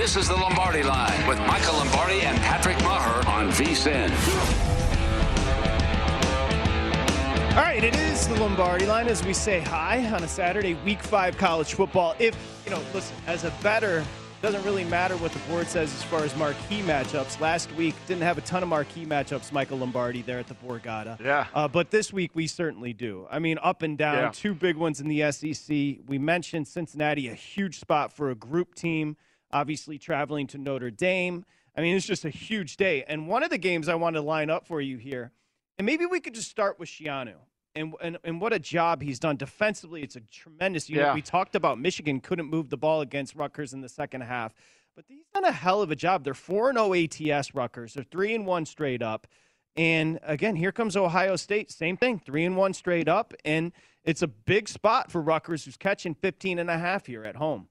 This is the Lombardi Line with Michael Lombardi and Patrick Maher on VSIN. All right, it is the Lombardi line as we say hi on a Saturday, week five college football. If, you know, listen, as a better, doesn't really matter what the board says as far as marquee matchups. Last week didn't have a ton of marquee matchups, Michael Lombardi there at the Borgata. Yeah. Uh, but this week we certainly do. I mean, up and down, Yeah. two big ones in the SEC. We mentioned Cincinnati, a huge spot for a group team, obviously traveling to Notre Dame. I mean, it's just a huge day. And one of the games I want to line up for you here, and maybe we could just start with Schiano. And, and, and what a job he's done defensively. It's a tremendous unit. Yeah. We talked about Michigan couldn't move the ball against Rutgers in the second half, but he's done a hell of a job. They're 4 0 ATS Rutgers. They're 3 and 1 straight up. And again, here comes Ohio State. Same thing, 3 and 1 straight up. And it's a big spot for Rutgers, who's catching 15 and a half here at home.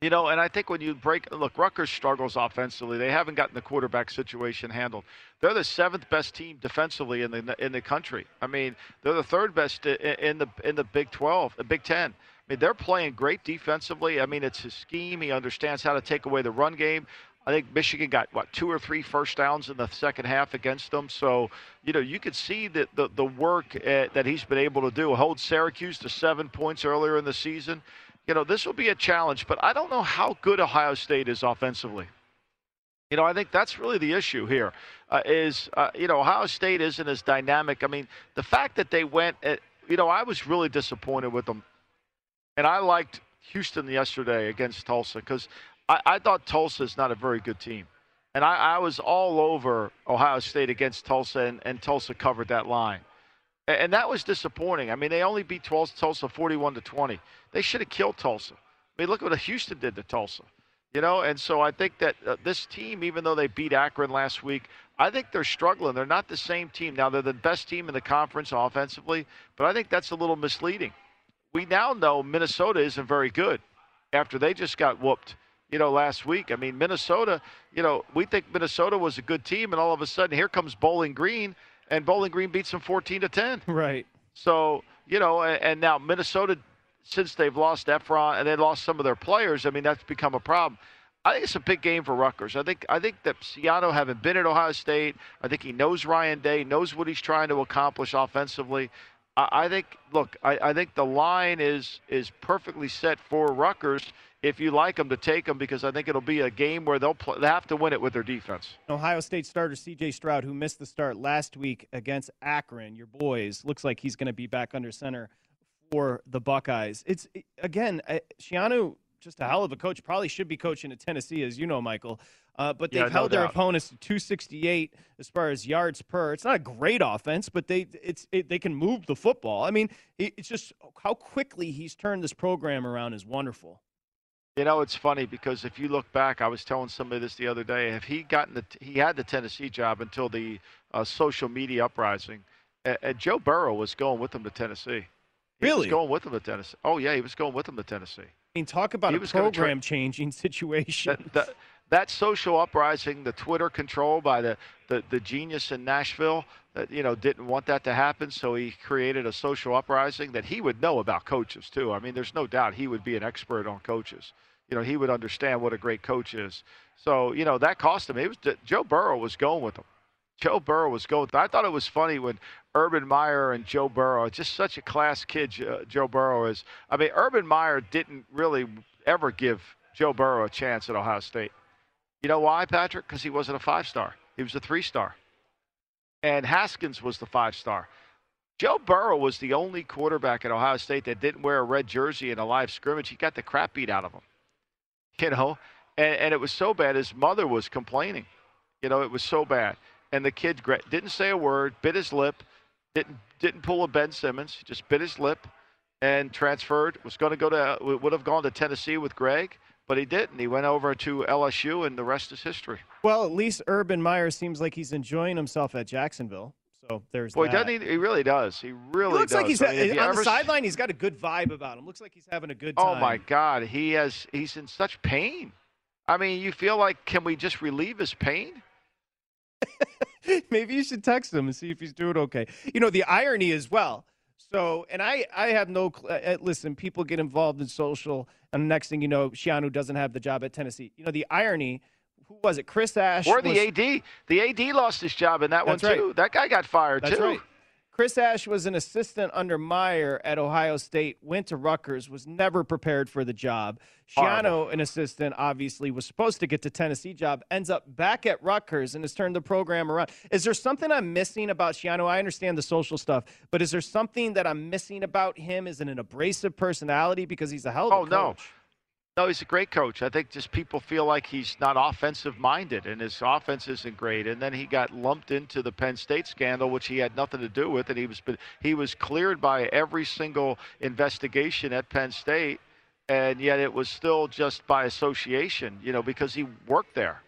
You know, and I think when you break, look, Rutgers struggles offensively. They haven't gotten the quarterback situation handled. They're the seventh best team defensively in the in the country. I mean, they're the third best in the in the Big 12, the Big 10. I mean, they're playing great defensively. I mean, it's his scheme. He understands how to take away the run game. I think Michigan got what two or three first downs in the second half against them. So you know you could see that the the work uh, that he's been able to do. Hold Syracuse to seven points earlier in the season. You know this will be a challenge, but I don't know how good Ohio State is offensively. You know, I think that's really the issue here. Uh, is uh, you know Ohio State isn't as dynamic. I mean, the fact that they went, at, you know, I was really disappointed with them, and I liked Houston yesterday against Tulsa because I, I thought Tulsa is not a very good team, and I, I was all over Ohio State against Tulsa, and, and Tulsa covered that line, and, and that was disappointing. I mean, they only beat Tulsa, Tulsa 41 to 20. They should have killed Tulsa. I mean, look at what Houston did to Tulsa. You know, and so I think that uh, this team, even though they beat Akron last week, I think they're struggling. They're not the same team. Now, they're the best team in the conference offensively, but I think that's a little misleading. We now know Minnesota isn't very good after they just got whooped, you know, last week. I mean, Minnesota, you know, we think Minnesota was a good team, and all of a sudden here comes Bowling Green, and Bowling Green beats them 14 to 10. Right. So, you know, and, and now Minnesota, since they've lost Efron and they lost some of their players, I mean, that's become a problem. I think it's a big game for Rutgers. I think I think that Schiano, having been at Ohio State, I think he knows Ryan Day, knows what he's trying to accomplish offensively. I, I think. Look, I, I think the line is is perfectly set for Rutgers if you like them to take them because I think it'll be a game where they'll play, they have to win it with their defense. Ohio State starter C.J. Stroud, who missed the start last week against Akron, your boys, looks like he's going to be back under center for the Buckeyes. It's again, Schiano, just a hell of a coach. Probably should be coaching at Tennessee, as you know, Michael. Uh, but they've Yeah, no held their doubt. opponents to 268 as far as yards per. It's not a great offense, but they it's it, they can move the football. I mean, it, it's just how quickly he's turned this program around is wonderful. You know, it's funny because if you look back, I was telling somebody this the other day. If he gotten the, he had the Tennessee job until the uh, social media uprising, and, and Joe Burrow was going with him to Tennessee. He Really? was going with him to Tennessee. Oh yeah, he was going with him to Tennessee. I mean, talk about He a was gonna try- program changing situation. That, that, that social uprising, the Twitter control by the, the, the genius in Nashville that you know didn't want that to happen, so he created a social uprising that he would know about coaches too. I mean, there's no doubt he would be an expert on coaches. You know, he would understand what a great coach is. So you know that cost him. It was Joe Burrow was going with him. Joe Burrow was going. I thought it was funny when Urban Meyer and Joe Burrow, just such a class kid, Jo- Joe Burrow is. I mean, Urban Meyer didn't really ever give Joe Burrow a chance at Ohio State. You know why, Patrick? Because he wasn't a five star. He was a three star. And Haskins was the five star. Joe Burrow was the only quarterback at Ohio State that didn't wear a red jersey in a live scrimmage. He got the crap beat out of him. You know, and, and it was so bad. His mother was complaining. You know, it was so bad. And the kid didn't say a word, bit his lip, didn't didn't pull a Ben Simmons, he just bit his lip, and transferred. Was going to go to would have gone to Tennessee with Greg, but he didn't. He went over to LSU, and the rest is history. Well, at least Urban Meyer seems like he's enjoying himself at Jacksonville. So there's Boy, that. doesn't he? He really does. He really He looks does. like he's I mean, on the sideline. He's got a good vibe about him. Looks like he's having a good oh time. Oh my God, he has. He's in such pain. I mean, you feel like, can we just relieve his pain? Maybe you should text him and see if he's doing okay. You know, the irony as well. So, and I, I have no. cl- Uh, listen, people get involved in social, and the next thing you know, Schiano doesn't have the job at Tennessee. You know, the irony. Who was it? Chris Ash. Or was- the AD. The AD lost his job in that one right. too. That guy got fired That's too. right. Chris Ash was an assistant under Meyer at Ohio State, went to Rutgers, was never prepared for the job. Schiano, an assistant, obviously was supposed to get the Tennessee job, ends up back at Rutgers and has turned the program around. Is there something I'm missing about Schiano? I understand the social stuff, but is there something that I'm missing about him? Is it an abrasive personality? Because he's a hell of a Oh coach. No, he's a great coach. I think just people feel like he's not offensive minded and his offense isn't great. And then he got lumped into the Penn State scandal, which he had nothing to do with, and he was he was cleared by every single investigation at Penn State, and yet it was still just by association, you know, because he worked there,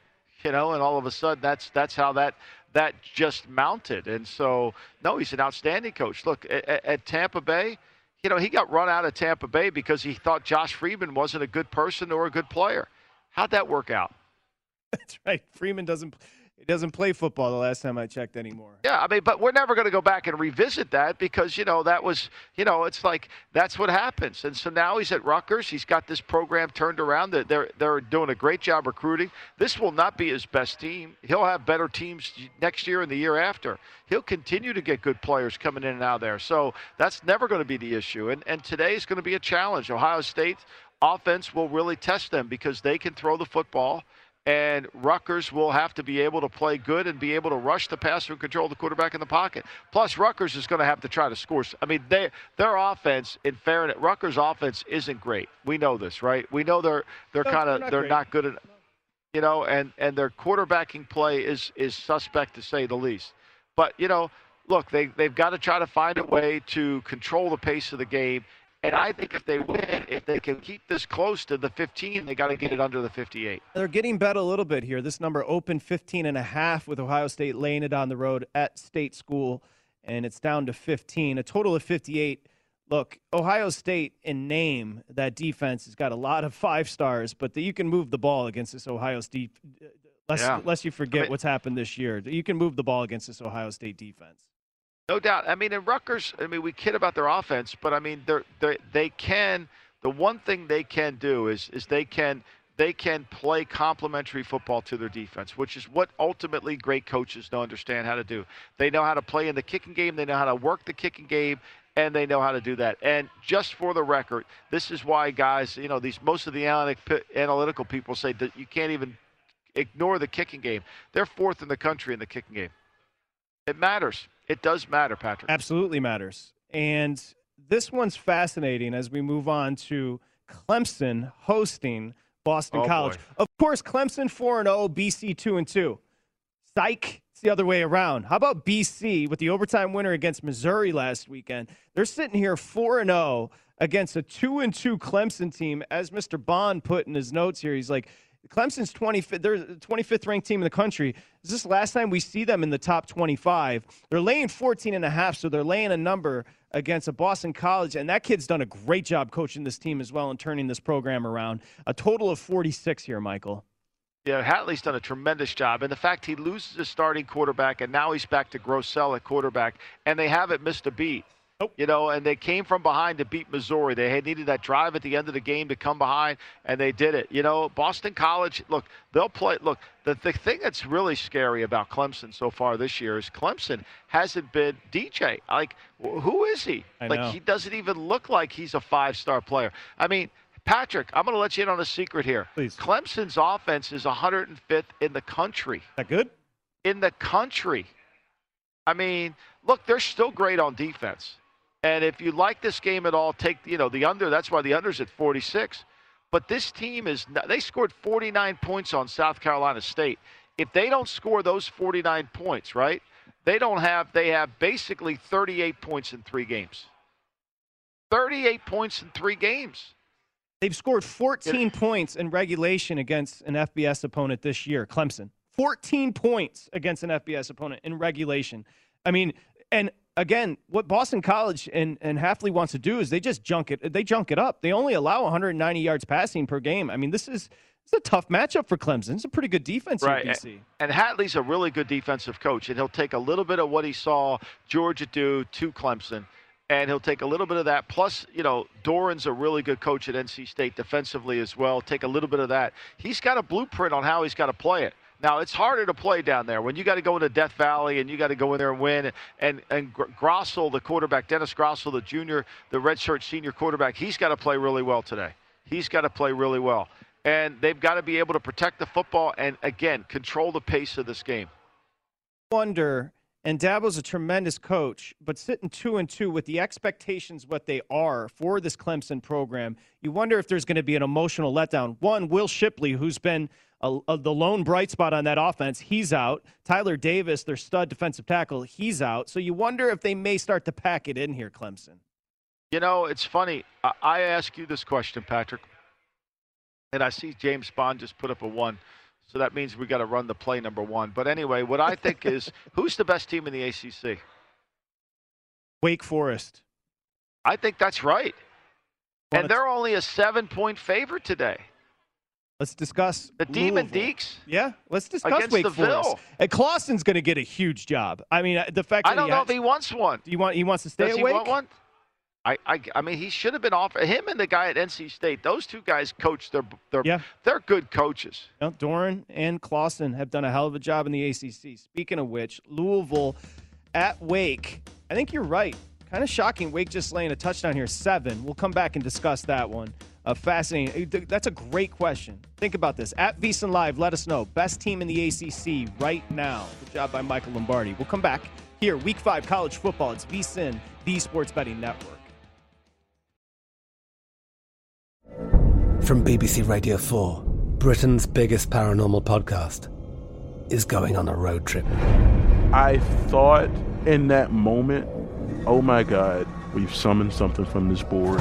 you know, and all of a sudden that's that's how that that just mounted. And so no, he's an outstanding coach. Look at, at Tampa Bay you know, he got run out of Tampa Bay because he thought Josh Freeman wasn't a good person or a good player. How'd that work out? That's right. Freeman doesn't he doesn't play football the last time I checked anymore. Yeah, I mean, but we're never going to go back and revisit that because you know that was, you know, it's like that's what happens. And so now he's at Rutgers. He's got this program turned around. They're, they're doing a great job recruiting. This will not be his best team. He'll have better teams next year and the year after. He'll continue to get good players coming in and out there. So that's never going to be the issue. And and today is going to be a challenge. Ohio State offense will really test them because they can throw the football. And Rutgers will have to be able to play good and be able to rush the passer and control the quarterback in the pocket. Plus, Rutgers is going to have to try to score. I mean, they, their offense, in fairness, Rutgers' offense isn't great. We know this, right? We know they're they're No, kind they're of not they're great. not good at, you know, and and their quarterbacking play is is suspect to say the least. But you know, look, they they've got to try to find a way to control the pace of the game. And I think if they win, if they can keep this close to the 15, they got to get it under the 58. They're getting bet a little bit here. This number opened 15 and a half with Ohio State laying it on the road at State School, and it's down to 15, a total of 58. Look, Ohio State in name, that defense has got a lot of five stars, but that you can move the ball against this Ohio State. Uh, lest, Yeah. lest you forget mean- what's happened this year. You can move the ball against this Ohio State defense. No doubt. I mean, in Rutgers, I mean, we kid about their offense, but I mean, they're, they they can. The one thing they can do is is they can they can play complementary football to their defense, which is what ultimately great coaches know understand how to do. They know how to play in the kicking game. They know how to work the kicking game, and they know how to do that. And just for the record, this is why guys, you know, these most of the analytic, analytical people say that you can't even ignore the kicking game. They're fourth in the country in the kicking game. It matters. It does matter, Patrick. Absolutely matters. And this one's fascinating as we move on to Clemson hosting Boston Oh, College. boy. Of course, Clemson 4 0, BC 2 and 2. Psych, it's the other way around. How about BC with the overtime winner against Missouri last weekend? They're sitting here 4 0 against a 2 and 2 Clemson team. As Mr. Bond put in his notes here, he's like, Clemson's 25th, they're the 25th ranked team in the country. Is this last time we see them in the top 25? They're laying 14 and a half, so they're laying a number against a Boston College, and that kid's done a great job coaching this team as well and turning this program around. A total of 46 here, Michael. Yeah, Hafley's done a tremendous job. And the fact he loses his starting quarterback and now he's back to Grosel at quarterback, and they haven't missed a beat. Nope. You know, and they came from behind to beat Missouri. They had needed that drive at the end of the game to come behind, and they did it. You know, Boston College, look, they'll play. Look, the, the thing that's really scary about Clemson so far this year is Clemson hasn't been DJ. Like, who is he? I like, know. he doesn't even look like he's a five star player. I mean, Patrick, I'm going to let you in on a secret here. Please. Clemson's offense is 105th in the country. That good? In the country. I mean, look, they're still great on defense. And if you like this game at all, take you know the under. That's why the under's at 46. But this team is they scored 49 points on South Carolina State. If they don't score those 49 points, right? They don't have they have basically 38 points in 3 games. 38 points in 3 games. They've scored 14 points in regulation against an FBS opponent this year, Clemson. 14 points against an FBS opponent in regulation. I mean, and again, what Boston College and, and Hafley wants to do is they just junk it. They junk it up. They only allow 190 yards passing per game. I mean, this is it's a tough matchup for Clemson. It's a pretty good defense Right. BC. And Hafley's a really good defensive coach, and he'll take a little bit of what he saw Georgia do to Clemson, and he'll take a little bit of that. Plus, you know, Doeren's a really good coach at NC State defensively as well. Take a little bit of that. He's got a blueprint on how he's got to play it. Now it's harder to play down there when you got to go into Death Valley and you got to go in there and win. And and Grosel, the quarterback, Dennis Grossel, the junior, the redshirt senior quarterback, he's got to play really well today. He's got to play really well, and they've got to be able to protect the football and again control the pace of this game. wonder, and Dabo's a tremendous coach, but sitting two and two with the expectations what they are for this Clemson program, you wonder if there's going to be an emotional letdown. One, Will Shipley, who's been a, a- the lone bright spot on that offense, he's out. Tyler Davis, their stud defensive tackle, he's out. So you wonder if they may start to pack it in here, Clemson. You know, it's funny. I, I ask you this question, Patrick, and I see James Bond just put up a one. So that means we got to run the play number one. But anyway, what I think is who's the best team in the ACC? Wake Forest. I think that's right. Well, and they're only a seven point favorite today. Let's discuss The Demon. Deeks. Yeah, let's discuss Against Wake Forest. And Clawson's going to get a huge job. I mean, uh, the fact that I don't he know has- if he wants one. Do you want he wants to stay Does at he want one? I, I, I mean, he should have been off. Him and the guy at NC State, those two guys coach. They're, they're, Yeah. they're good coaches. No, Doeren and Clawson have done a hell of a job in the ACC. Speaking of which, Louisville at Wake. I think you're right. Kind of shocking. Wake just laying a touchdown here, seven. We'll come back and discuss that one. Uh, fascinating. Uh, That's a great question. Think about this. At VSiN Live, let us know. Best team in the ACC right now. Good job by Michael Lombardi. We'll come back here, week five college football. It's VSiN, the Sports Betting Network. From BBC Radio 4, Britain's biggest paranormal podcast is going on a road trip. I thought in that moment, oh my God, we've summoned something from this board.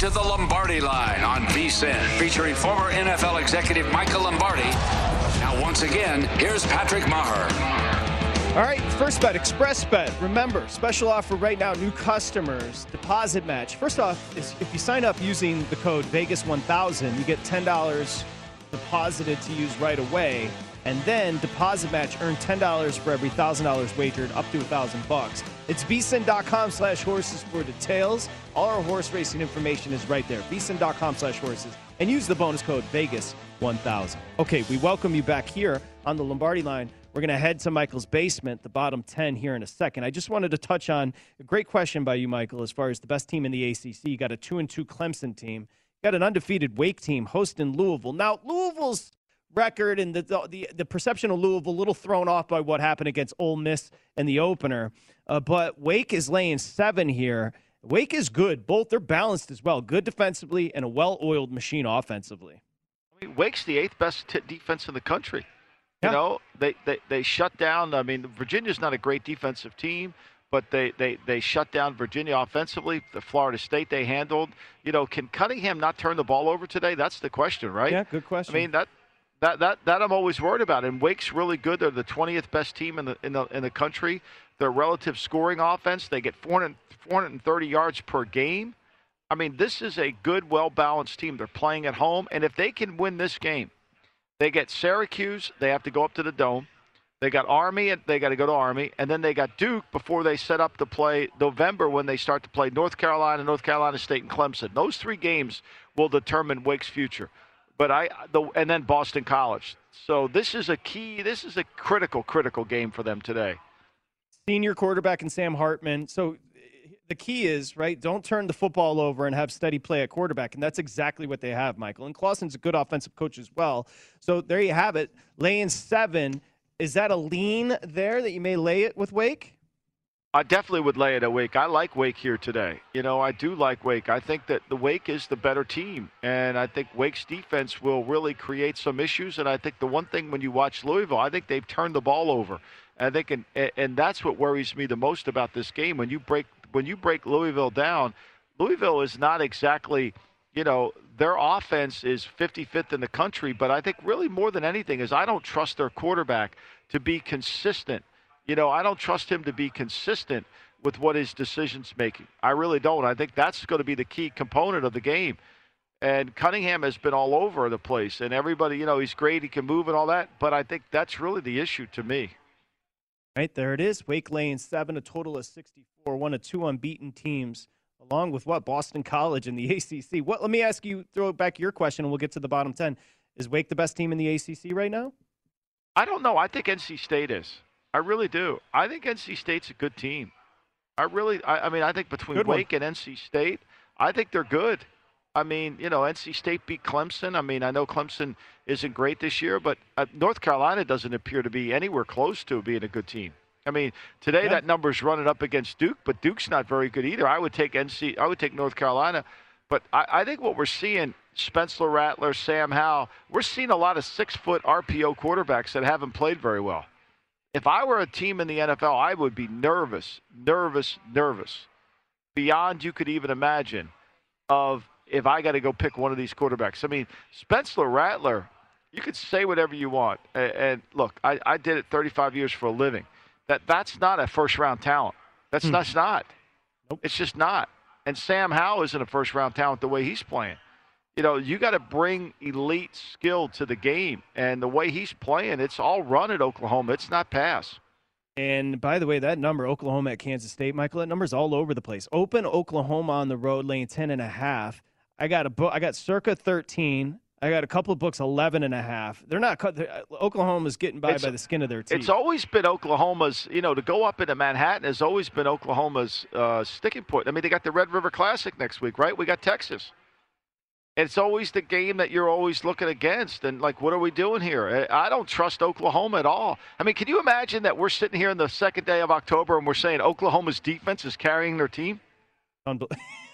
To the Lombardi Line on VSIN, featuring former NFL executive Michael Lombardi. Now, once again, here's Patrick Maher. All right, first bet, Express Bet. Remember, special offer right now, new customers, deposit match. First off, if you sign up using the code Vegas1000, you get $10 deposited to use right away. And then deposit match, earn $10 for every $1,000 wagered, up to 1000 bucks. It's vsin.com slash horses for details. All our horse racing information is right there. vsin.com slash horses. And use the bonus code Vegas1000. Okay, we welcome you back here on the Lombardi line. We're going to head to Michael's basement, the bottom 10 here in a second. I just wanted to touch on a great question by you, Michael, as far as the best team in the ACC. You got a 2 and 2 Clemson team. You got an undefeated Wake team hosting Louisville. Now, Louisville's record and the, the, the perception of Louisville a little thrown off by what happened against Ole Miss in the opener. Uh, but Wake is laying seven here. Wake is good. Both they're balanced as well. Good defensively and a well-oiled machine offensively. I mean, Wake's the eighth best t- defense in the country. Yeah. You know, they, they they shut down. I mean, Virginia's not a great defensive team, but they, they, they shut down Virginia offensively. The Florida State they handled. You know, can Cunningham not turn the ball over today? That's the question, right? Yeah, good question. I mean that. That, that, that I'm always worried about. And Wake's really good. They're the 20th best team in the in the in the country. Their relative scoring offense, they get 400, 430 yards per game. I mean, this is a good, well balanced team. They're playing at home, and if they can win this game, they get Syracuse. They have to go up to the dome. They got Army, and they got to go to Army, and then they got Duke before they set up to play November when they start to play North Carolina, North Carolina State, and Clemson. Those three games will determine Wake's future. But I, the, and then Boston College. So this is a key. This is a critical, critical game for them today. Senior quarterback and Sam Hartman. So the key is right. Don't turn the football over and have steady play at quarterback, and that's exactly what they have, Michael. And Clawson's a good offensive coach as well. So there you have it. Laying seven. Is that a lean there that you may lay it with Wake? I definitely would lay it at Wake. I like Wake here today. You know, I do like Wake. I think that the Wake is the better team, and I think Wake's defense will really create some issues. And I think the one thing when you watch Louisville, I think they've turned the ball over. I think, and and that's what worries me the most about this game. When you break when you break Louisville down, Louisville is not exactly, you know, their offense is 55th in the country. But I think really more than anything is I don't trust their quarterback to be consistent you know, I don't trust him to be consistent with what his decisions making. I really don't. I think that's going to be the key component of the game. And Cunningham has been all over the place, and everybody, you know, he's great, he can move and all that. But I think that's really the issue to me. Right there it is. Wake Lane seven, a total of 64, one of two unbeaten teams, along with what Boston College and the ACC. What? Let me ask you, throw back your question, and we'll get to the bottom ten. Is Wake the best team in the ACC right now? I don't know. I think NC State is. I really do. I think NC State's a good team. I really, I, I mean, I think between Good one. Wake and NC State, I think they're good. I mean, you know, NC State beat Clemson. I mean, I know Clemson isn't great this year, but uh, North Carolina doesn't appear to be anywhere close to being a good team. I mean, today Yeah. that number's running up against Duke, but Duke's not very good either. I would take NC, I would take North Carolina, but I, I think what we're seeing, Spencer Rattler, Sam Howell, we're seeing a lot of six-foot RPO quarterbacks that haven't played very well If I were a team in the NFL, I would be nervous, nervous, nervous, beyond you could even imagine. Of if I got to go pick one of these quarterbacks. I mean, Spencer Rattler, you could say whatever you want. And, and look, I, I, did it 35 years for a living. That that's not a first round talent. That's hmm. that's not. Nope. It's just not. And Sam Howell isn't a first round talent the way he's playing. You know, you got to bring elite skill to the game. And the way he's playing, it's all run at Oklahoma. It's not pass. And by the way, that number, Oklahoma at Kansas State, Michael, that number's all over the place. Open Oklahoma on the road, laying 10 and a half. I got a book. I got circa 13. I got a couple of books, 11 and a half. They're not cut. Oklahoma's getting by it's, by the skin of their teeth. It's always been Oklahoma's, you know, to go up into Manhattan has always been Oklahoma's uh, sticking point. I mean, they got the Red River Classic next week, right? We got Texas. It's always the game that you're always looking against. And, like, what are we doing here? I don't trust Oklahoma at all. I mean, can you imagine that we're sitting here in the second day of October and we're saying Oklahoma's defense is carrying their team? Unbelievable.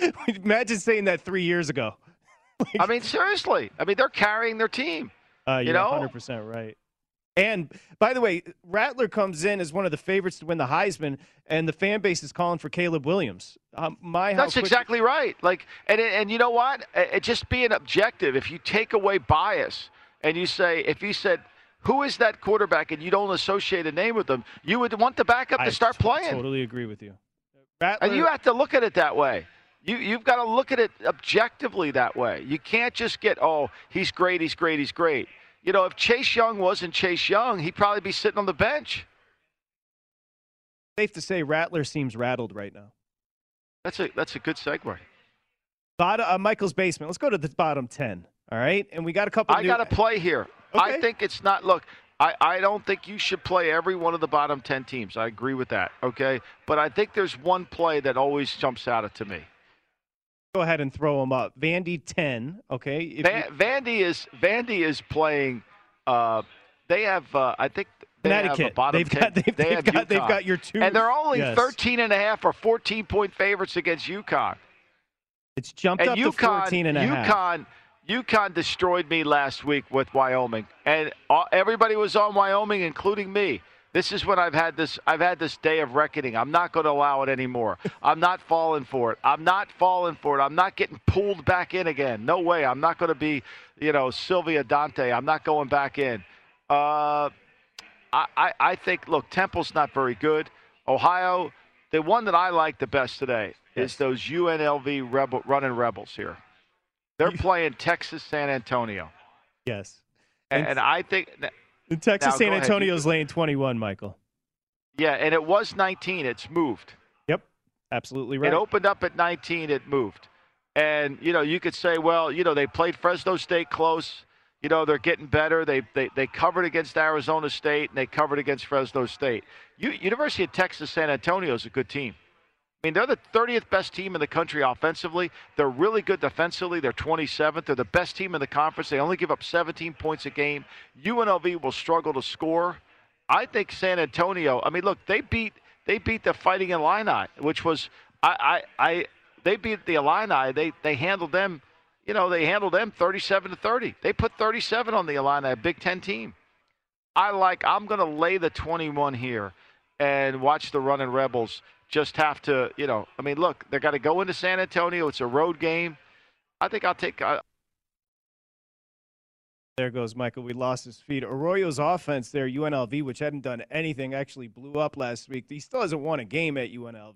Imagine saying that three years ago. like, I mean, seriously. I mean, they're carrying their team. Uh, you know, 100% right. And by the way, Rattler comes in as one of the favorites to win the Heisman, and the fan base is calling for Caleb Williams. Um, my that's quick- exactly right. Like, and and you know what? It, just being objective. If you take away bias and you say, if you said, who is that quarterback, and you don't associate a name with them, you would want the backup to start t- playing. Totally agree with you. Rattler, and you have to look at it that way. You, you've got to look at it objectively that way. You can't just get, oh, he's great, he's great, he's great. You know, if Chase Young wasn't Chase Young, he'd probably be sitting on the bench. Safe to say, Rattler seems rattled right now. That's a that's a good segue. Bottom, uh, Michael's basement. Let's go to the bottom ten. All right, and we got a couple. I new... got to play here. Okay. I think it's not. Look, I, I don't think you should play every one of the bottom 10 teams. I agree with that, okay? But I think there's one play that always jumps out to me. Go ahead and throw them up. Vandy 10, okay? Van, you... Vandy is Vandy is playing uh, they have uh, I think they Connecticut. Have a bottom they've 10. got, they've, they have got, they've got your two. And they're only yes. 13 and a half or 14 point favorites against UConn. It's jumped and up UConn, to 14 and a UConn, half. UConn destroyed me last week with Wyoming, and everybody was on Wyoming, including me. This is when I've had this. I've had this day of reckoning. I'm not going to allow it anymore. I'm not falling for it. I'm not falling for it. I'm not getting pulled back in again. No way. I'm not going to be, you know, Silvio Dante. I'm not going back in. Uh, I, I, I think. Look, Temple's not very good. Ohio, the one that I like the best today yes. is those UNLV rebel running rebels here. They're playing Texas San Antonio. Yes. And, and I think the Texas now, San Antonio's lane 21, Michael. Yeah, and it was 19. It's moved. Yep, absolutely right. It opened up at 19. It moved. And, you know, you could say, well, you know, they played Fresno State close. You know, they're getting better. They, they, they covered against Arizona State and they covered against Fresno State. U- University of Texas San Antonio is a good team. I mean, they're the 30th best team in the country offensively. They're really good defensively. They're 27th. They're the best team in the conference. They only give up 17 points a game. UNLV will struggle to score. I think San Antonio. I mean, look, they beat they beat the Fighting Illini, which was I I, I they beat the Illini. They they handled them. You know, they handled them 37 to 30. They put 37 on the Illini, a Big Ten team. I like. I'm going to lay the 21 here and watch the running Rebels just have to, you know, I mean, look, they're got to go into San Antonio. It's a road game. I think I'll take. Uh, there goes Michael. We lost his feed. Arroyo's offense there, UNLV, which hadn't done anything, actually blew up last week. He still hasn't won a game at UNLV,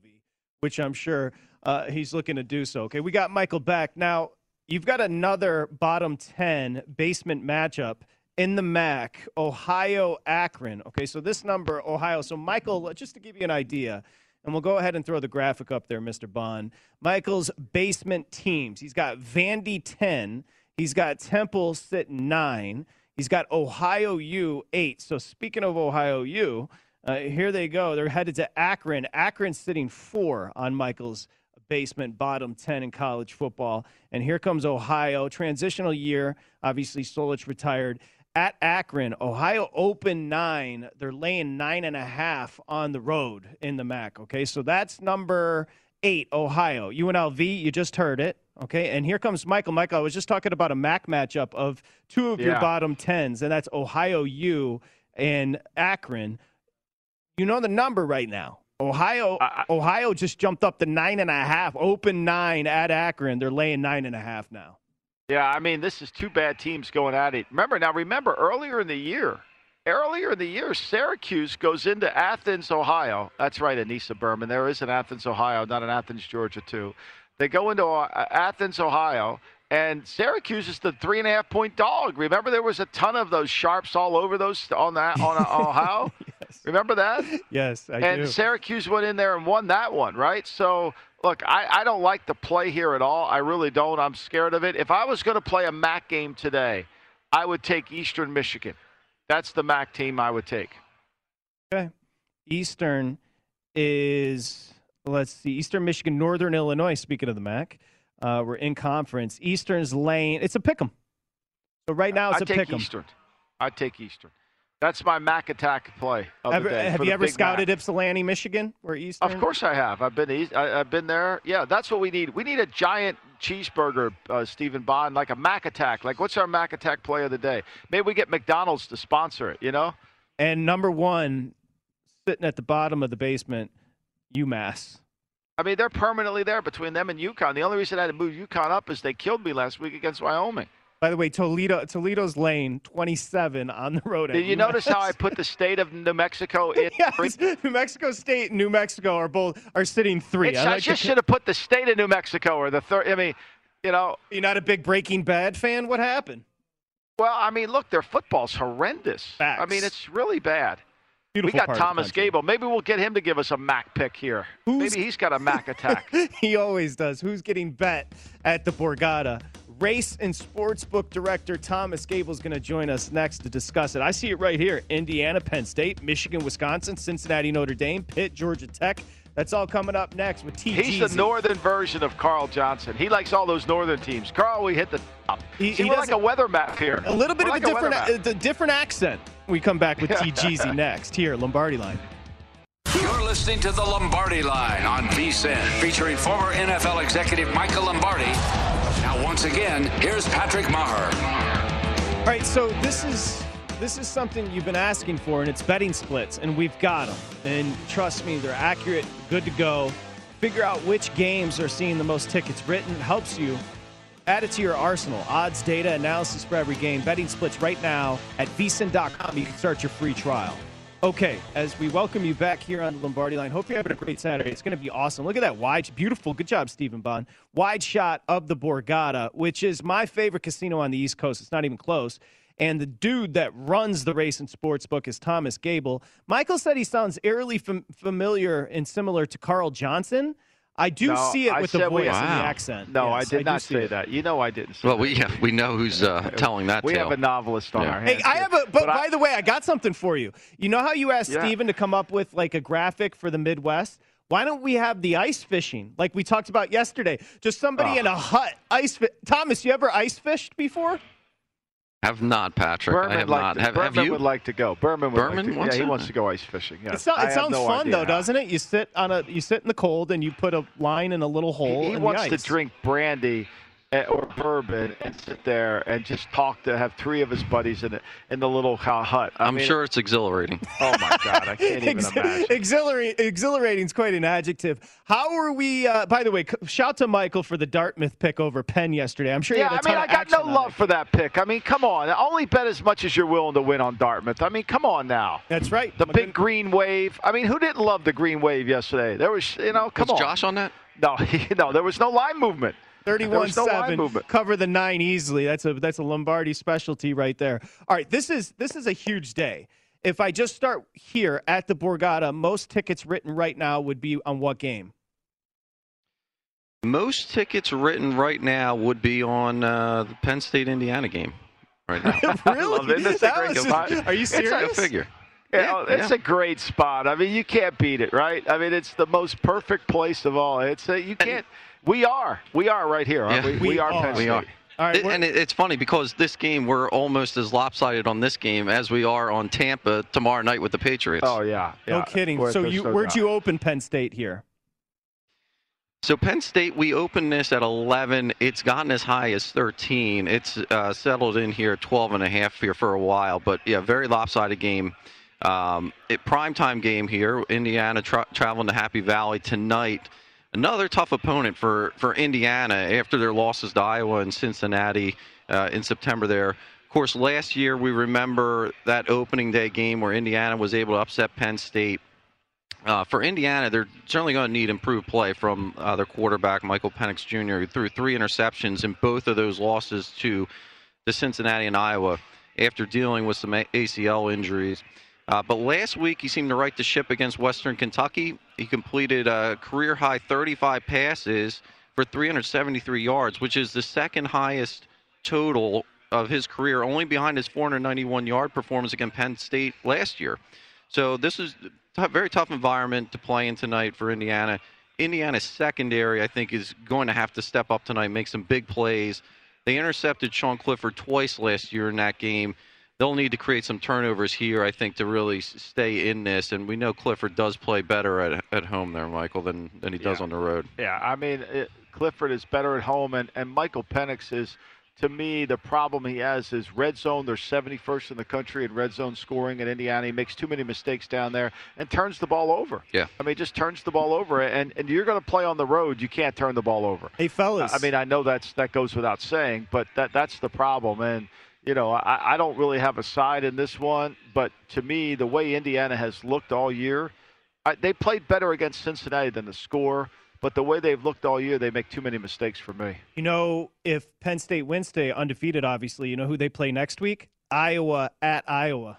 which I'm sure uh, he's looking to do so. Okay, we got Michael back. Now, you've got another bottom 10 basement matchup in the MAC, Ohio Akron. Okay, so this number, Ohio. So, Michael, just to give you an idea, and we'll go ahead and throw the graphic up there, Mr. Bond. Michael's basement teams. He's got Vandy 10. He's got Temple sitting 9. He's got Ohio U 8. So speaking of Ohio U, uh, here they go. They're headed to Akron. Akron sitting 4 on Michael's basement, bottom 10 in college football. And here comes Ohio. Transitional year. Obviously, Solich retired at Akron, Ohio open nine. They're laying nine and a half on the road in the MAC. Okay, so that's number eight, Ohio. UNLV, you just heard it. Okay, and here comes Michael. Michael, I was just talking about a MAC matchup of two of yeah. your bottom tens, and that's Ohio U in Akron. You know the number right now. Ohio, Ohio just jumped up to nine and a half. Open nine at Akron. They're laying nine and a half now. Yeah, I mean, this is two bad teams going at it. Remember now, remember earlier in the year, earlier in the year, Syracuse goes into Athens, Ohio. That's right, Anissa Berman. There is an Athens, Ohio, not an Athens, Georgia, too. They go into uh, Athens, Ohio, and Syracuse is the three and a half point dog. Remember, there was a ton of those sharps all over those on that on uh, Ohio. yes. Remember that? Yes, I and do. Syracuse went in there and won that one, right? So look, I, I don't like the play here at all. I really don't. I'm scared of it. If I was going to play a MAC game today, I would take Eastern Michigan. That's the MAC team I would take. Okay. Eastern is let's see, Eastern Michigan, Northern Illinois. Speaking of the MAC, uh, we're in conference. Eastern's lane. It's a pick 'em. So right now it's a pick 'em. Eastern. I'd take Eastern. That's my MAC attack play of Ever- the day. have you ever scouted Mac. Ypsilanti, Michigan, or Eastern? Of course I have. I've been east, I, I've been there. Yeah, that's what we need. We need a giant cheeseburger, uh, Stephen Bond, like a Mac Attack. Like, what's our Mac Attack play of the day? Maybe we get McDonald's to sponsor it. You know? And number one, sitting at the bottom of the basement, UMass. I mean, they're permanently there between them and UConn. The only reason I had to move UConn up is they killed me last week against Wyoming. By the way, Toledo, Toledo's lane, 27 on the road. Did you notice how I put the state of New Mexico in? yes, New Mexico State and New Mexico are both are sitting three. I I just the- should have put the state of New Mexico or the third. I mean, you know. You're not a big Breaking Bad fan. What happened? Well, I mean, look, their football's horrendous. I mean, it's really bad. Beautiful we got part of the Thomas. Gable. Maybe we'll get him to give us a Mac pick here. Maybe he's got a Mac attack. he always does. Who's getting bet at the Borgata? Race and sportsbook director Thomas Gable is going to join us next to discuss it. I see it right here: Indiana, Penn State, Michigan, Wisconsin, Cincinnati, Notre Dame, Pitt, Georgia Tech. That's all coming up next with TG. He's the northern version of Carl Johnson. He likes all those northern teams. Carl, we hit the top. He- See, he we're like doesn't- a weather map here. A little bit We're of like a different, a, a different accent. We come back with TGZ next here, Lombardi Line. You're listening to the Lombardi Line on VSIN, featuring former NFL executive Michael Lombardi. Once again, here's Patrick Maher. All right, so this is this is something you've been asking for, and it's betting splits, and we've got them. And trust me, they're accurate, good to go. Figure out which games are seeing the most tickets written. Helps you add it to your arsenal. Odds, data, analysis for every game. Betting splits right now at vsin.com. You can start your free trial. Okay, as we welcome you back here on the Lombardi line, hope you're having a great Saturday. It's going to be awesome. Look at that wide, beautiful, good job, Stephen Bond. Wide shot of the Borgata, which is my favorite casino on the East Coast. It's not even close. And the dude that runs the race and sports book is Thomas Gable. Michael said he sounds eerily fam- familiar and similar to Carl Johnson. I do No, see it with the voice we- and the accent. No, I did do not see say it. that. You know I didn't say Well, that. we yeah, we know who's uh, telling that We tale. have a novelist on Yeah. our hands. Hey, I have a. But, But I- by the way, I got something for you. You know how you asked Yeah. Steven to come up with like a graphic for the Midwest? Why don't we have the ice fishing like we talked about yesterday? Just somebody Oh. in a hut ice. Fi- Thomas, you ever ice fished before? Have not, Patrick. Berman, I have like not. to- Have, Berman have you? would like to go. Berman would Berman like to, wants yeah, he wants to go ice fishing. Yes. It, so- it have sounds no fun though, how. doesn't it? You sit on a you sit in the cold and you put a line in a little hole He, he in wants the to drink brandy or bourbon and sit there and just talk to have three of his buddies in the in the little hu- hut. I I'm mean, sure it's exhilarating. Oh my God, I can't even imagine. Exhilarate, exhilarating is quite an adjective. How are we? Uh, by the way, c- shout to Michael for the Dartmouth pick over Penn yesterday. I'm sure. Yeah, he had a I mean, ton I got no love it. for that pick. I mean, come on. Only bet as much as you're willing to win on Dartmouth. I mean, come on now. That's right. The big green wave. I mean, who didn't love the green wave yesterday? There was, you know, come Was on. Josh on that? No, no, there was no line movement. There was no line 31-7 movement. cover the nine easily that's a that's a lombardi specialty right there all right this is this is a huge day if i just start here at the borgata most tickets written right now would be on what game Most tickets written right now would be on uh, the Penn State Indiana game right now. really love it. That's a great was- spot. are you It's a serious Go figure. Yeah, Yeah, it's yeah. a great spot. I mean, you can't beat it, right? I mean, it's the most perfect place of all. It's a, you can't. We are. We are right here. Aren't Yeah. we? We, We are. are. Penn We State. are. all right It- we're- and it, it's funny because this game we're almost as lopsided on this game as we are on Tampa tomorrow night with the Patriots. Oh yeah. no yeah. kidding Where so you no where'd doubt. you open penn state here So Penn State, we opened this at 11. It's gotten as high as 13. It's uh, settled in here 12 and a half here for a while, but yeah, very lopsided game. Um, it primetime game here. Indiana tra- traveling to Happy Valley tonight. Another tough opponent for for Indiana after their losses to Iowa and Cincinnati uh, in September. There, of course, last year we remember that opening day game where Indiana was able to upset Penn State. Uh, for Indiana, they're certainly going to need improved play from uh, their quarterback, Michael Penix Jr., who threw three interceptions in both of those losses to the Cincinnati and Iowa after dealing with some ACL injuries. Uh, but last week, he seemed to right the ship against Western Kentucky. He completed a career high 35 passes for 373 yards, which is the second highest total of his career, only behind his 491 yard performance against Penn State last year. So this is a very tough environment to play in tonight for Indiana. Indiana's secondary, I think, is going to have to step up tonight, make some big plays. They intercepted Sean Clifford twice last year in that game they'll need to create some turnovers here, I think, to really stay in this. And we know Clifford does play better at, at home there, Michael, than, than he does yeah. on the road. Yeah, I mean, it, Clifford is better at home, and, and Michael Penix is, to me, the problem he has is red zone. They're 71st in the country in red zone scoring in Indiana. He makes too many mistakes down there and turns the ball over. Yeah. I mean, just turns the ball over. And, and you're going to play on the road. You can't turn the ball over. Hey, fellas. I mean, I know that's that goes without saying, but that that's the problem. And – you know, I, I don't really have a side in this one, but to me, the way Indiana has looked all year, I, they played better against Cincinnati than the score. But the way they've looked all year, they make too many mistakes for me. You know, if Penn State wins today, undefeated, obviously, you know who they play next week? Iowa at Iowa.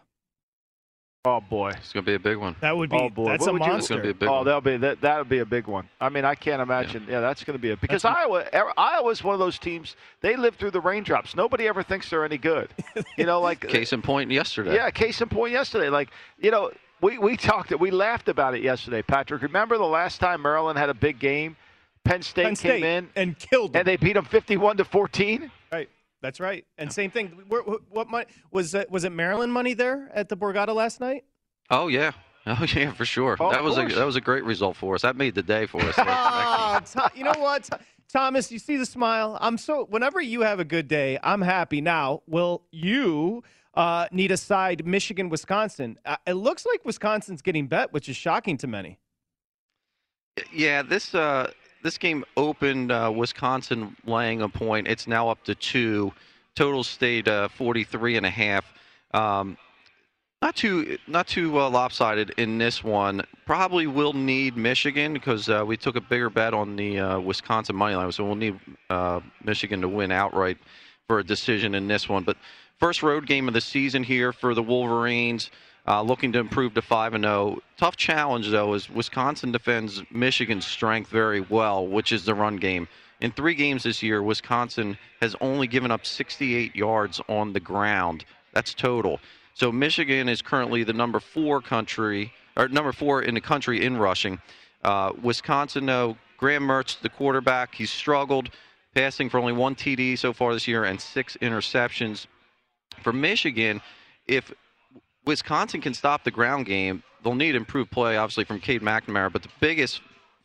Oh boy, it's gonna be a big one. That would be. Oh boy, that's what a would you- monster. gonna be a big oh, one. that'll be that. That would be a big one. I mean, I can't imagine. Yeah, that's going to be a because Iowa. er, Iowa's one of those teams. They live through the raindrops. Nobody ever thinks they're any good. You know, like Case in point yesterday. Yeah, case in point yesterday. Like, you know, we, we talked it. we laughed about it yesterday, Patrick. Remember the last time Maryland had a big game? Penn State, Penn State came in and killed them. and they beat them 51 to 14. Right. That's right. And same thing. What, what, money was it? Was it Maryland money there at the Borgata last night? Oh yeah. Oh yeah, for sure. Oh, that was a that was a great result for us. That made the day for us. Tho- you know what, Thomas? You see the smile. I'm so. Whenever you have a good day, I'm happy. Now, will you uh, need a side? Michigan, Wisconsin. Uh, it looks like Wisconsin's getting bet, which is shocking to many. Yeah, this uh, this game opened uh, Wisconsin laying a point. It's now up to two. Total stayed uh, 43 and a half. Um, not too not too uh, lopsided in this one. Probably will need Michigan because uh, we took a bigger bet on the uh, Wisconsin money line, so we'll need uh, Michigan to win outright for a decision in this one. But first road game of the season here for the Wolverines. Uh, looking to improve to 5 and 0. Tough challenge, though, is Wisconsin defends Michigan's strength very well, which is the run game. In three games this year, Wisconsin has only given up 68 yards on the ground. That's total. So Michigan is currently the number four country, or number four in the country in rushing. Uh, Wisconsin, though, Graham Mertz, the quarterback, he's struggled, passing for only one TD so far this year and six interceptions. For Michigan, if Wisconsin can stop the ground game, they'll need improved play, obviously, from Cade McNamara. But the biggest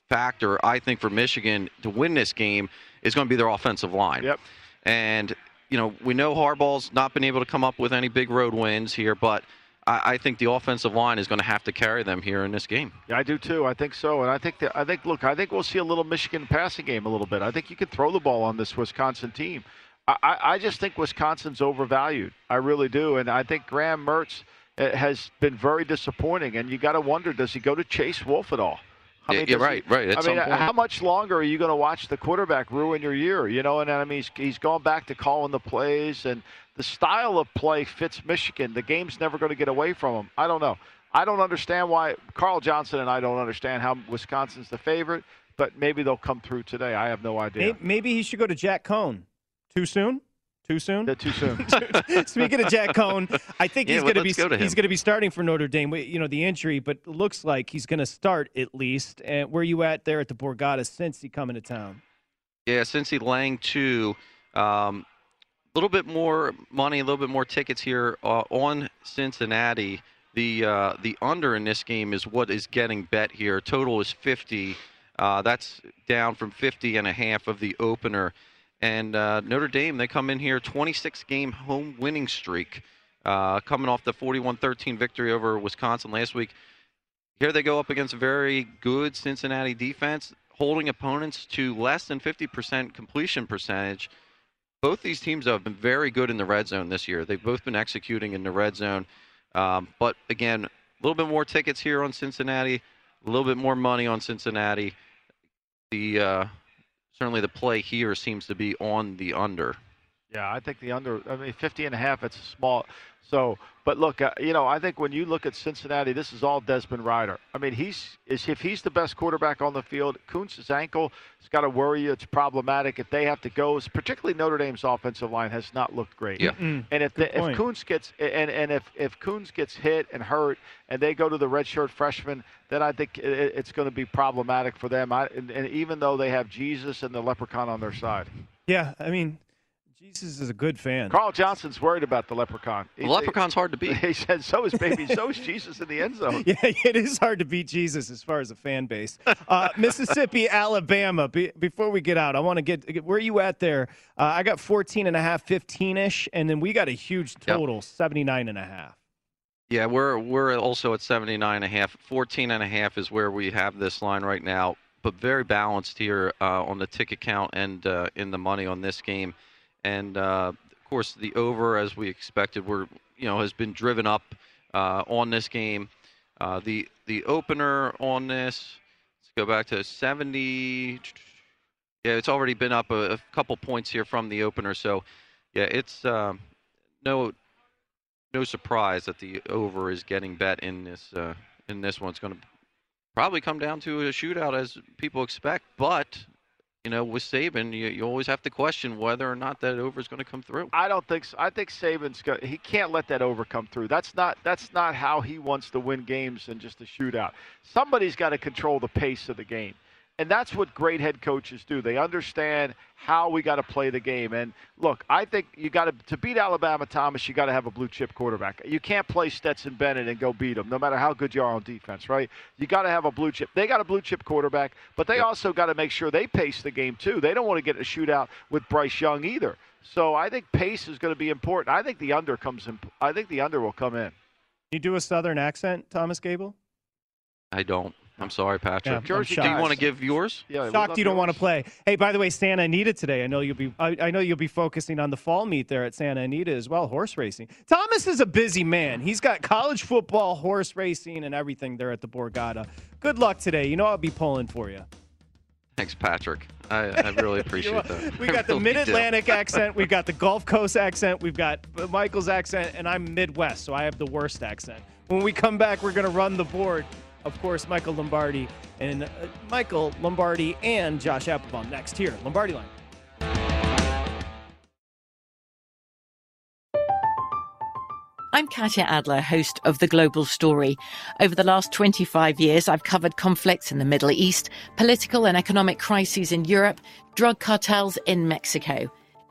factor, I think, for Michigan to win this game is going to be their offensive line. Yep. And, you know, we know Harbaugh's not been able to come up with any big road wins here, but I, I think the offensive line is going to have to carry them here in this game. Yeah, I do too. I think so, and I think that I think look, I think we'll see a little Michigan passing game a little bit. I think you can throw the ball on this Wisconsin team. I, I, just think Wisconsin's overvalued. I really do, and I think Graham Mertz Uh, has been very disappointing. And you got to wonder, does he go to Chase Wolf at all? Yeah, does you're he- right, right, at I some mean, uh, point. how much longer are you going to watch the quarterback ruin your year? You know, and I mean, he's, he's gone back to calling the plays, and the style of play fits Michigan. The game's never going to get away from him. I don't know. I don't understand why Carl Johnson and I don't understand how Wisconsin's the favorite, but maybe they'll come through today. I have no idea. Maybe, maybe he should go to Jack Coan. Too soon? Too soon? too soon. Speaking of Jack Coan, I think Yeah, he's well, going to be go he's going to be starting for Notre Dame. You know the injury, but looks like he's going to start at least. And where you at there at the Borgata since he coming to town? Yeah, since he Lang two. Um, a little bit more money, a little bit more tickets here uh, on Cincinnati. The uh, the under in this game is what is getting bet here. Total is 50. Uh, that's down from 50 and a half of the opener. And uh, Notre Dame, they come in here 26 game home winning streak, uh, coming off the 41 13 victory over Wisconsin last week. Here they go up against a very good Cincinnati defense, holding opponents to less than 50% completion percentage. Both these teams have been very good in the red zone this year. They've both been executing in the red zone. Um, but again, a little bit more tickets here on Cincinnati, a little bit more money on Cincinnati. The uh, certainly the play here seems to be on the under. Yeah, I think the under. I mean, 50 and a half. It's a small. So, but look, uh, you know, I think when you look at Cincinnati, this is all Desmond Ryder. I mean, he's is if he's the best quarterback on the field, Koonce's ankle has got to worry you. It's problematic if they have to go. Particularly Notre Dame's offensive line has not looked great. Yeah. Mm, And if the, if Coons gets and and if if Coons gets hit and hurt, and they go to the redshirt freshman, then I think it, it's going to be problematic for them. I, and, and even though they have Jesus and the Leprechaun on their side, Yeah, I mean, Jesus is a good fan. Carl Johnson's worried about the Leprechaun. The Leprechaun's hard to beat. He said, "So is baby. so is Jesus in the end zone." Yeah, it is hard to beat Jesus as far as a fan base. Uh, Mississippi, Alabama. Be, before we get out, I want to get, get where you at there. Uh, I got 14 and a half, 15 ish, and then we got a huge total, 79 and a half. Yeah, we're we're also at 79 and a half. 14 and a half is where we have this line right now, but very balanced here uh, on the ticket count and uh, in the money on this game. And uh, of course, the over, as we expected, were you know has been driven up uh, on this game. Uh, the the opener on this, let's go back to 70. Yeah, it's already been up a, a couple points here from the opener. So, yeah, it's um, no no surprise that the over is getting bet in this uh, in this one. It's going to probably come down to a shootout as people expect, but you know, with Saban, you, you always have to question whether or not that over is going to come through. I don't think so. I think Saban's got, he can't let that over come through. That's not that's not how he wants to win games and just a shootout. Somebody's got to control the pace of the game. And that's what great head coaches do. They understand how we got to play the game. And look, I think you got to to beat Alabama Thomas, you got to have a blue chip quarterback. You can't play Stetson Bennett and go beat them, no matter how good you are on defense, right? You got to have a blue chip. They got a blue chip quarterback, but they also got to make sure they pace the game too. They don't want to get a shootout with Bryce Young either. So I think pace is going to be important. I think the under comes in. I think the under will come in. You do a southern accent, Thomas Gable? I don't. I'm sorry, Patrick. Yeah, I'm do you want to give yours? Yeah, Shocked you don't want to play. Hey, by the way, Santa Anita today. I know you'll be. I, I know you'll be focusing on the fall meet there at Santa Anita as well, horse racing. Thomas is a busy man. He's got college football, horse racing, and everything there at the Borgata. Good luck today. You know I'll be pulling for you. Thanks, Patrick. I, I really appreciate that. We I got the really. Mid Atlantic accent. We've got the Gulf Coast accent. We've got Michael's accent, and I'm Midwest, so I have the worst accent. When we come back, we're going to run the board. Of course, Michael Lombardi and uh, Michael Lombardi and Josh Applebaum next here, Lombardi Line. I'm Katya Adler, host of The Global Story. Over the last 25 years, I've covered conflicts in the Middle East, political and economic crises in Europe, drug cartels in Mexico.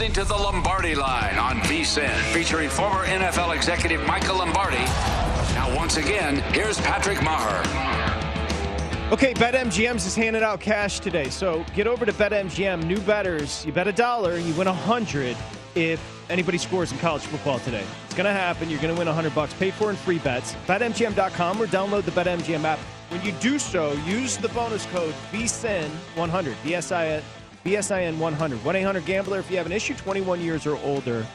Listening to the Lombardi Line on VSIN, featuring former NFL executive Michael Lombardi. Now, once again, here's Patrick Meagher. Okay, BetMGM's is handing out cash today. So get over to BetMGM. New betters, you bet a dollar, you win a hundred if anybody scores in college football today. It's going to happen. You're going to win a hundred bucks. Pay for in free bets. BetMGM.com or download the BetMGM app. When you do so, use the bonus code VSIN100. VSIN, VSIN 100. 1 800 Gambler if you have an issue 21 years or older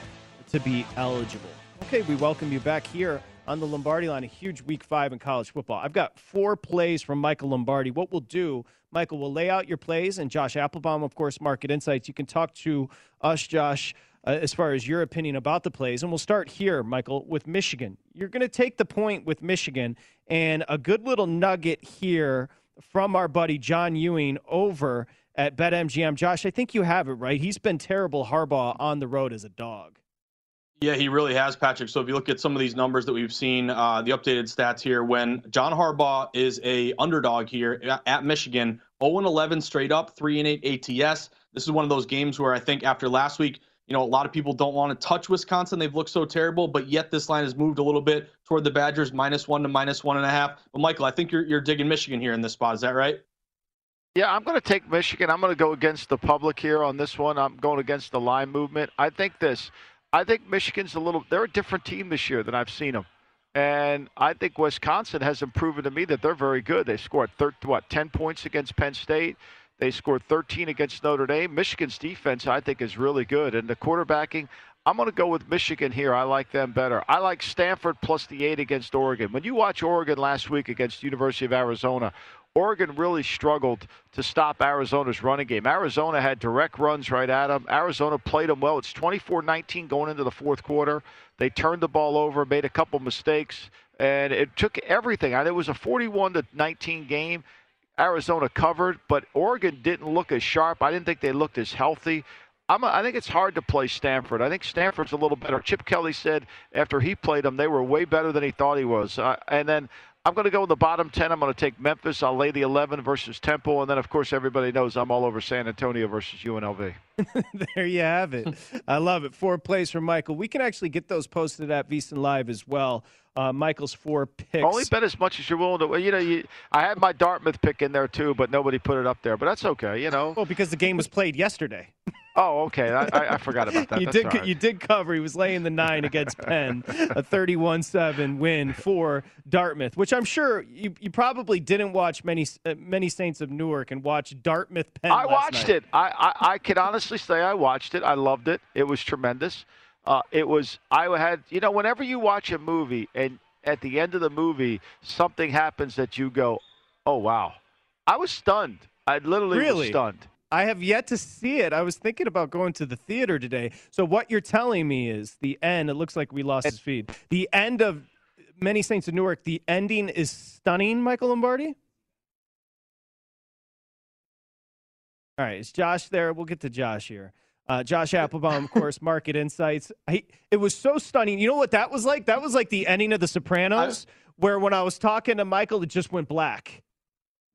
to be eligible. Okay, we welcome you back here on the Lombardi line. A huge week five in college football. I've got four plays from Michael Lombardi. What we'll do, Michael, will lay out your plays, and Josh Applebaum, of course, Market Insights. You can talk to us, Josh, uh, as far as your opinion about the plays. And we'll start here, Michael, with Michigan. You're going to take the point with Michigan, and a good little nugget here from our buddy John Ewing over at BetMGM. Josh, I think you have it right. He's been terrible Harbaugh on the road as a dog. Yeah, he really has, Patrick. So if you look at some of these numbers that we've seen, uh, the updated stats here, when John Harbaugh is a underdog here at, at Michigan, 0-11 straight up, 3-8 ATS. This is one of those games where I think after last week, you know, a lot of people don't want to touch Wisconsin. They've looked so terrible, but yet this line has moved a little bit toward the Badgers, minus one to minus one and a half. But Michael, I think you're you're digging Michigan here in this spot. Is that right? Yeah, I'm going to take Michigan. I'm going to go against the public here on this one. I'm going against the line movement. I think this. I think Michigan's a little. They're a different team this year than I've seen them, and I think Wisconsin hasn't proven to me that they're very good. They scored thir- what 10 points against Penn State. They scored 13 against Notre Dame. Michigan's defense, I think, is really good, and the quarterbacking. I'm going to go with Michigan here. I like them better. I like Stanford plus the eight against Oregon. When you watch Oregon last week against University of Arizona, Oregon really struggled to stop Arizona's running game. Arizona had direct runs right at them. Arizona played them well. It's 24-19 going into the fourth quarter. They turned the ball over, made a couple mistakes, and it took everything. It was a 41 to 19 game. Arizona covered, but Oregon didn't look as sharp. I didn't think they looked as healthy. I'm a, i think it's hard to play Stanford. I think Stanford's a little better. Chip Kelly said after he played them, they were way better than he thought he was. Uh, and then I'm going to go in the bottom 10. I'm going to take Memphis. I'll lay the 11 versus Temple. And then, of course, everybody knows I'm all over San Antonio versus UNLV. there you have it. I love it. Four plays from Michael. We can actually get those posted at VSIN Live as well. Uh, Michael's four picks. Only bet as much as you're willing to. You know, you, I had my Dartmouth pick in there too, but nobody put it up there. But that's okay. You know. Well, because the game was played yesterday. Oh, okay. I, I, forgot about that. you That's did. right. You did cover. He was laying the nine against Penn, a 31-7 win for Dartmouth, which I'm sure you, you probably didn't watch many uh, many Saints of Newark and watch Dartmouth Penn. I watched night. it. I, I, I can honestly say I watched it. I loved it. It was tremendous. Uh, it was. I had. You know, whenever you watch a movie and at the end of the movie something happens that you go, "Oh wow!" I was stunned. I literally was stunned. I have yet to see it. I was thinking about going to the theater today. So what you're telling me is the end. It looks like we lost his feed. The end of Many Saints of Newark. The ending is stunning, Michael Lombardi. All right, is Josh there? We'll get to Josh here. Uh, Josh Applebaum, of course, Market Insights. He, it was so stunning. You know what that was like? That was like the ending of The Sopranos, where when I was talking to Michael, it just went black.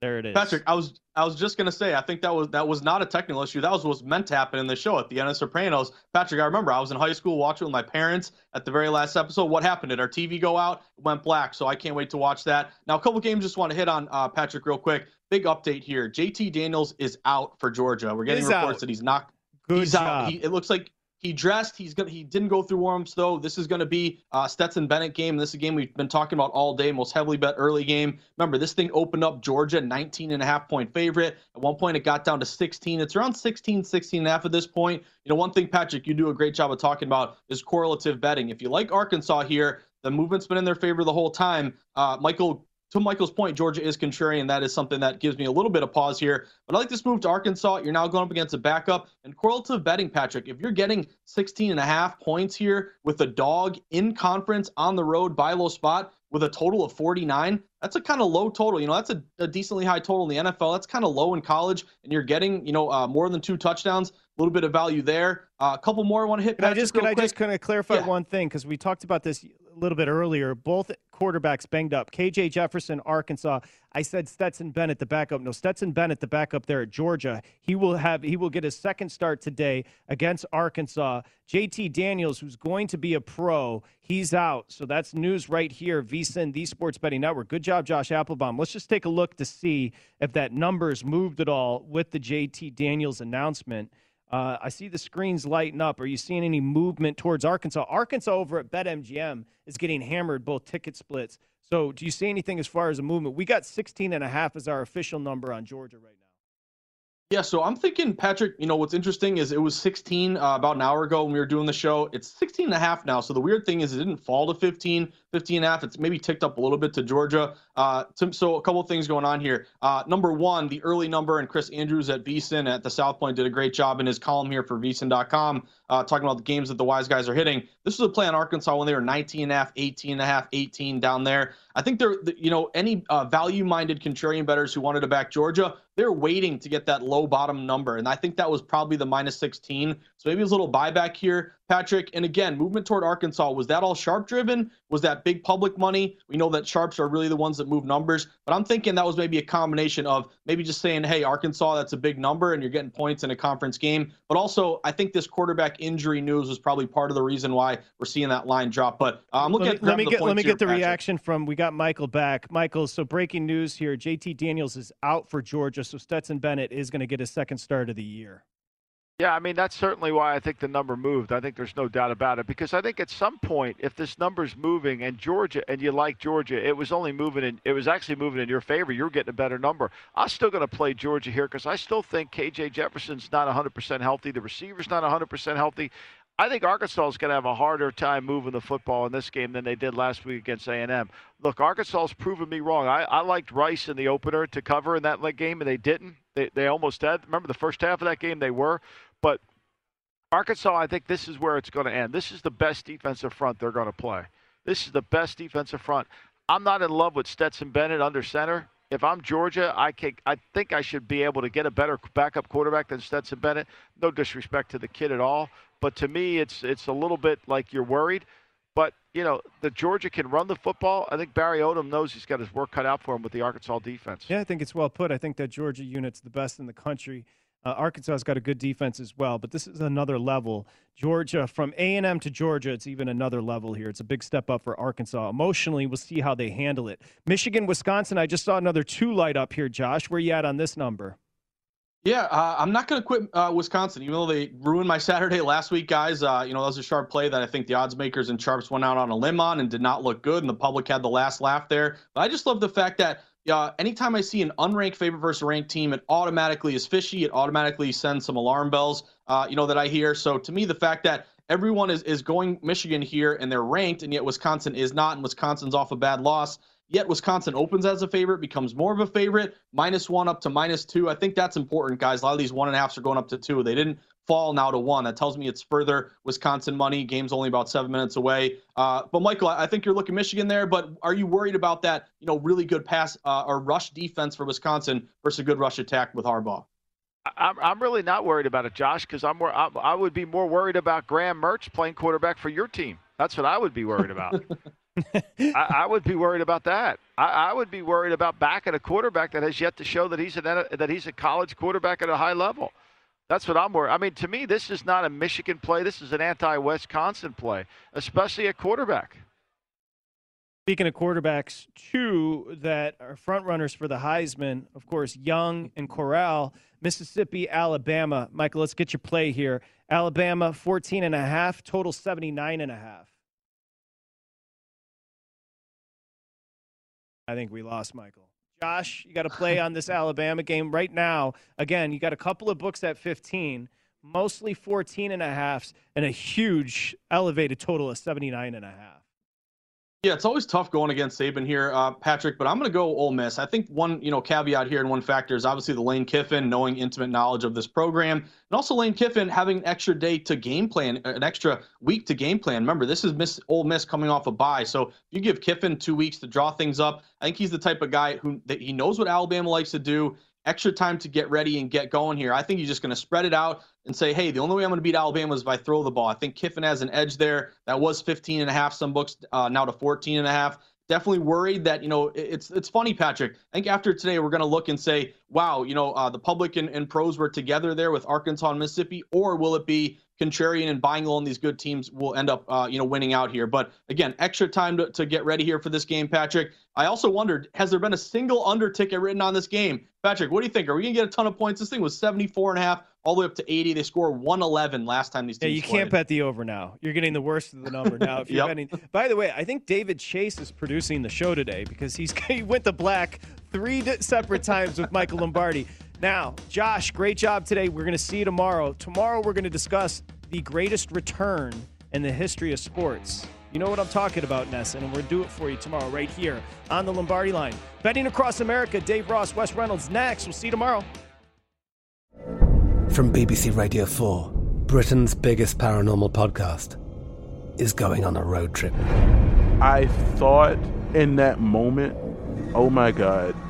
There it is. Patrick, I was I was just gonna say I think that was that was not a technical issue. That was what was meant to happen in the show at the end of Sopranos. Patrick, I remember I was in high school watching with my parents at the very last episode. What happened? Did our TV go out? It went black. So I can't wait to watch that. Now a couple games just want to hit on uh, Patrick real quick. Big update here. JT Daniels is out for Georgia. We're getting Is reports out. that he's not. Good he's job. out. He, it looks like he dressed. He's gonna. He didn't go through warm-ups though. This is gonna be uh, Stetson Bennett game. This is a game we've been talking about all day. Most heavily bet early game. Remember, this thing opened up Georgia 19 and a half point favorite. At one point, it got down to 16. It's around 16, 16 and a half at this point. You know, one thing, Patrick, you do a great job of talking about is correlative betting. If you like Arkansas here, the movement's been in their favor the whole time. Uh, Michael to Michael's point, Georgia is contrarian. That is something that gives me a little bit of pause here. But I like this move to Arkansas. You're now going up against a backup. And correlative betting, Patrick, if you're getting 16 and a half points here with a dog in conference on the road, buy low spot with a total of 49, that's a kind of low total. You know, that's a, a, decently high total in the NFL. That's kind of low in college. And you're getting, you know, uh, more than two touchdowns. A little bit of value there. Uh, a couple more I want to hit. Can I just, can I just kind of clarify yeah. one thing? Because we talked about this a little bit earlier. Both quarterbacks banged up. KJ Jefferson, Arkansas. I said Stetson Bennett, the backup. No, Stetson Bennett, the backup there at Georgia. He will have he will get his second start today against Arkansas. JT Daniels, who's going to be a pro, he's out. So that's news right here. VSIN, the Sports Betting Network. Good job, Josh Applebaum. Let's just take a look to see if that number's moved at all with the JT Daniels announcement. Uh, I see the screens lighting up. Are you seeing any movement towards Arkansas? Arkansas over at BetMGM is getting hammered both ticket splits. So, do you see anything as far as a movement? We got 16 and a half as our official number on Georgia right now. Yeah, so I'm thinking, Patrick, you know, what's interesting is it was 16 uh, about an hour ago when we were doing the show. It's 16 and a half now. So the weird thing is it didn't fall to 15, 15 and a half. It's maybe ticked up a little bit to Georgia. Uh, so a couple things going on here. Uh, number one, the early number, and Chris Andrews at VSIN at the South Point did a great job in his column here for VSIN.com, uh, talking about the games that the wise guys are hitting. This was a play on Arkansas when they were 19 and a half, 18 and a half, 18 down there. I think they're, you know, any uh, value-minded contrarian bettors who wanted to back Georgia, they're waiting to get that low bottom number, and I think that was probably the minus 16. So maybe a little buyback here. Patrick. And again, movement toward Arkansas, was that all sharp driven? Was that big public money? We know that sharps are really the ones that move numbers, but I'm thinking that was maybe a combination of maybe just saying, hey, Arkansas, that's a big number and you're getting points in a conference game. But also, I think this quarterback injury news was probably part of the reason why we're seeing that line drop. But uh, I'm looking let at let me get let me here, get the Patrick. reaction from we got Michael back. Michael, so breaking news here: JT Daniels is out for Georgia, so Stetson Bennett is going to get his second start of the year. Yeah, I mean that's certainly why I think the number moved. I think there's no doubt about it because I think at some point, if this number's moving and Georgia and you like Georgia, it was only moving in. It was actually moving in your favor. You're getting a better number. I'm still going to play Georgia here because I still think KJ Jefferson's not 100% healthy. The receiver's not 100% healthy. I think Arkansas is going to have a harder time moving the football in this game than they did last week against A&M. Look, Arkansas has proven me wrong. I, I liked Rice in the opener to cover in that game, and they didn't. They, they almost did. Remember the first half of that game, they were. But Arkansas, I think this is where it's going to end. This is the best defensive front they're going to play. This is the best defensive front. I'm not in love with Stetson Bennett under center. If I'm Georgia, I can, I think I should be able to get a better backup quarterback than Stetson Bennett. No disrespect to the kid at all, but to me, it's it's a little bit like you're worried. But you know, the Georgia can run the football. I think Barry Odom knows he's got his work cut out for him with the Arkansas defense. Yeah, I think it's well put. I think that Georgia unit's the best in the country. Uh, Arkansas's got a good defense as well, but this is another level. Georgia, from A&M to Georgia, it's even another level here. It's a big step up for Arkansas. Emotionally, we'll see how they handle it. Michigan, Wisconsin, I just saw another two light up here, Josh. Where you at on this number? Yeah, uh, I'm not going to quit uh, Wisconsin, even though they ruined my Saturday last week, guys. Uh, you know, that was a sharp play that I think the odds makers and sharps went out on a limb on and did not look good, and the public had the last laugh there. But I just love the fact that uh, anytime I see an unranked favorite versus a ranked team, it automatically is fishy. It automatically sends some alarm bells, uh, you know, that I hear. So to me, the fact that everyone is, is going Michigan here and they're ranked, and yet Wisconsin is not, and Wisconsin's off a bad loss, yet Wisconsin opens as a favorite, becomes more of a favorite, minus one up to minus two. I think that's important, guys. A lot of these one and a halfs are going up to two. They didn't fall now to one. That tells me it's further Wisconsin money. Game's only about seven minutes away. Uh, but Michael, I think you're looking Michigan there. But are you worried about that? You know, really good pass uh, or rush defense for Wisconsin versus a good rush attack with Harbaugh. I'm, I'm really not worried about it, Josh, because I'm more, I, I would be more worried about Graham Mertz playing quarterback for your team. That's what I would be worried about. I, I, would be worried about that. I, I, would be worried about backing a quarterback that has yet to show that he's an, that he's a college quarterback at a high level. That's what I'm worried. I mean, to me, this is not a Michigan play. This is an anti-Wisconsin play, especially a quarterback. Speaking of quarterbacks, two that are front runners for the Heisman, of course, Young and Corral, Mississippi, Alabama. Michael, let's get your play here. Alabama 14 and a half, total 79 and a half. I think we lost Michael. Josh, you got to play on this Alabama game right now. Again, you got a couple of books at 15, mostly 14 and a halfs, and a huge elevated total of 79 and a half. Yeah, it's always tough going against Saban here, uh, Patrick. But I'm going to go Ole Miss. I think one, you know, caveat here and one factor is obviously the Lane Kiffin knowing intimate knowledge of this program, and also Lane Kiffin having an extra day to game plan, an extra week to game plan. Remember, this is Miss Ole Miss coming off a bye, so you give Kiffin two weeks to draw things up, I think he's the type of guy who that he knows what Alabama likes to do extra time to get ready and get going here. I think he's just going to spread it out and say, hey, the only way I'm going to beat Alabama is if I throw the ball. I think Kiffin has an edge there. That was 15 and a half, some books uh, now to 14 and a half. Definitely worried that, you know, it's it's funny, Patrick. I think after today, we're going to look and say, wow, you know, uh, the public and, and pros were together there with Arkansas and Mississippi, or will it be contrarian and buying low on these good teams will end up, uh, you know, winning out here. But again, extra time to, to get ready here for this game, Patrick. I also wondered, has there been a single under ticket written on this game? Patrick, what do you think? Are we going to get a ton of points? This thing was 74 and a half all the way up to 80. They score 111 last time these teams Yeah, you played. can't bet the over now. You're getting the worst of the number now. If you're Yep. betting. By the way, I think David Chase is producing the show today because he's he went to black three separate times with Michael Lombardi. Now, Josh, great job today. We're going to see you tomorrow. Tomorrow, we're going to discuss the greatest return in the history of sports. You know what I'm talking about, Ness, and we're going to do it for you tomorrow right here on the Lombardi line. Betting across America, Dave Ross, Wes Reynolds next. We'll see you tomorrow. From BBC Radio 4, Britain's biggest paranormal podcast is going on a road trip. I thought in that moment, oh my God,